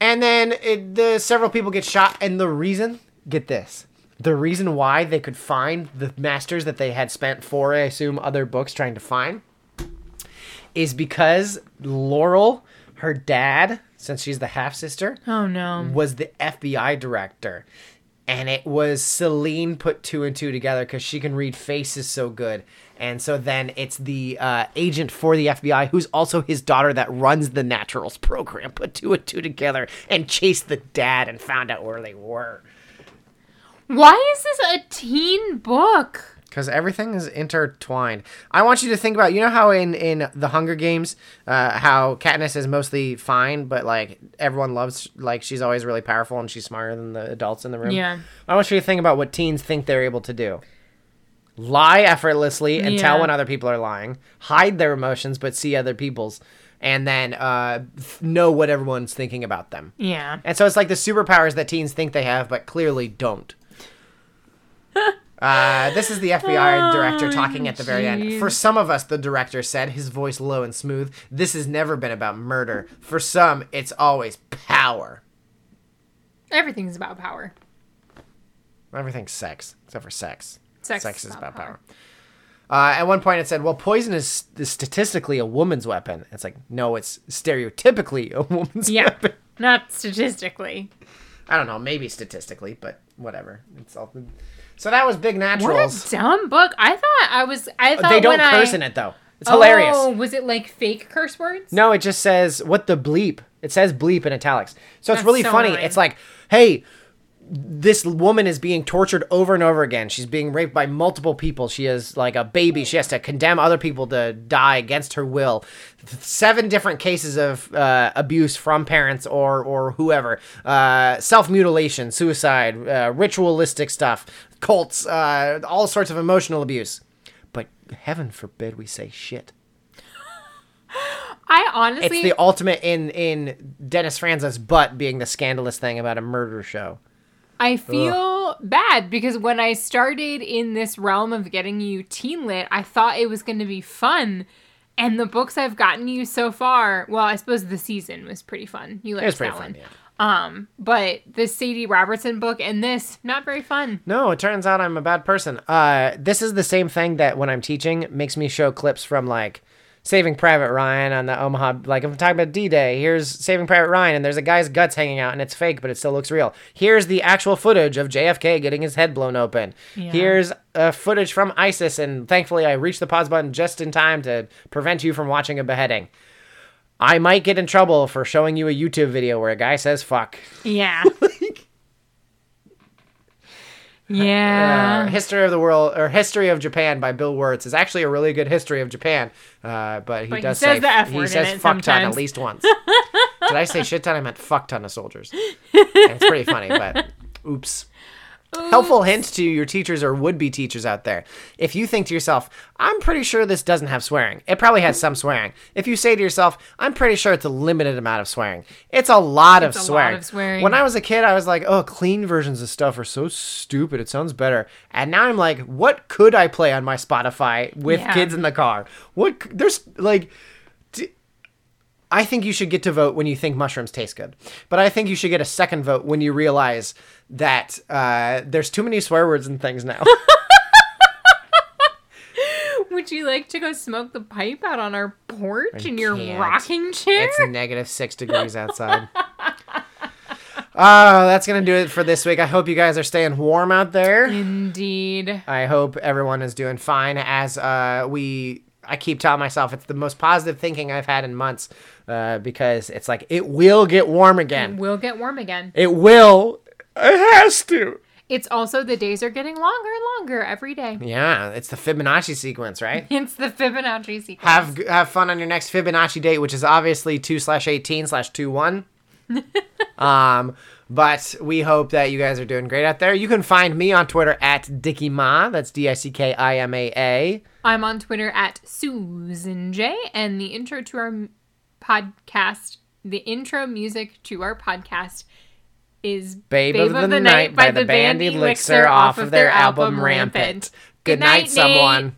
And then it, the several people get shot, and the reason, get this, the reason why they could find the masters that they had spent for, I assume, other books trying to find, is because Laurel, her dad, since she's the half sister, oh, no. was the FBI director. And it was Celine put two and two together because she can read faces so good. And so then it's the uh, agent for the FBI, who's also his daughter, that runs the Naturals program, put two and two together and chased the dad and found out where they were. Why is this a teen book? Because everything is intertwined. I want you to think about, you know how in, in the Hunger Games, uh, how Katniss is mostly fine, but like everyone loves, like she's always really powerful and she's smarter than the adults in the room. Yeah. I want you to think about what teens think they're able to do. Lie effortlessly and tell when other people are lying. Hide their emotions but see other people's. And then uh, know what everyone's thinking about them. Yeah. And so it's like the superpowers that teens think they have, but clearly don't. uh, this is the FBI director talking at the very end. For some of us, the director said, his voice low and smooth, this has never been about murder. For some, it's always power. Everything's about power. Everything's sex, except for sex. Sex is is about about power. Uh, at one point, it said, "Well, poison is, is statistically a woman's weapon." It's like, no, it's stereotypically a woman's Yeah. weapon. Not statistically. I don't know, maybe statistically, but whatever. It's all. So that was Big What Naturals. a dumb book. I thought I was. I thought They don't curse I, in it though. It's hilarious. Oh, was it like fake curse words? No, it just says what the bleep. It says bleep in italics. So it's really so funny. annoying. It's like, hey, this woman is being tortured over and over again. She's being raped by multiple people. She is like a baby. She has to condemn other people to die against her will. Seven different cases of uh, abuse from parents or or whoever. Uh, Self mutilation, suicide, uh, ritualistic stuff, cults, uh, all sorts of emotional abuse. But heaven forbid we say shit. I honestly, It's the ultimate in in Dennis Franz's butt being the scandalous thing about a murder show. I feel bad because when I started in this realm of getting you teen lit, I thought it was going to be fun. And the books I've gotten you so far, well, I suppose the season was pretty fun. You liked It was pretty that fun, one. yeah. Um, but the Sadie Robertson book and this, not very fun. No, it turns out I'm a bad person. Uh, this is the same thing that when I'm teaching makes me show clips from like Saving Private Ryan on the Omaha. Like if I'm talking about D-Day, here's Saving Private Ryan, and there's a guy's guts hanging out, and it's fake, but it still looks real. Here's the actual footage of JFK getting his head blown open. Yeah. Here's uh, footage from ISIS, and thankfully I reached the pause button just in time to prevent you from watching a beheading. I might get in trouble for showing you a YouTube video where a guy says fuck. Yeah. Uh, yeah. history of the world or history of Japan by Bill Wurtz is actually a really good history of Japan. Uh, but he But he does says say the F he word says fuck ton at least once. Did I say shit ton? I meant fuck ton of soldiers. And it's pretty funny, but oops. Helpful hint to your teachers or would be teachers out there. If you think to yourself, I'm pretty sure this doesn't have swearing, it probably has some swearing. If you say to yourself, I'm pretty sure it's a limited amount of swearing, it's a lot of It's a lot swearing. of swearing. When I was a kid, I was like, oh, clean versions of stuff are so stupid. It sounds better. And now I'm like, what could I play on my Spotify with Yeah. kids in the car? What, there's like, I think you should get to vote when you think mushrooms taste good. But I think you should get a second vote when you realize that uh, there's too many swear words and things now. Would you like to go smoke the pipe out on our porch in your can't. rocking chair? it's negative six degrees outside. Uh, that's going to do it for this week. I hope you guys are staying warm out there. Indeed. I hope everyone is doing fine as uh, we. I keep telling myself it's the most positive thinking I've had in months uh, because it's like it will get warm again. It will get warm again. It will. It has to. It's also the days are getting longer and longer every day. Yeah, it's the Fibonacci sequence, right? It's the Fibonacci sequence. have have fun on your next Fibonacci date, which is obviously two slash eighteen slash two one. um, but we hope that you guys are doing great out there. You can find me on Twitter at Dicky Ma. That's D I C K I M A A. I'm on Twitter at Susan J, and the intro to our podcast, the intro music to our podcast is Babe, of, the, Night by the band Elixir off of their album Rampant. Good night, Nate. someone.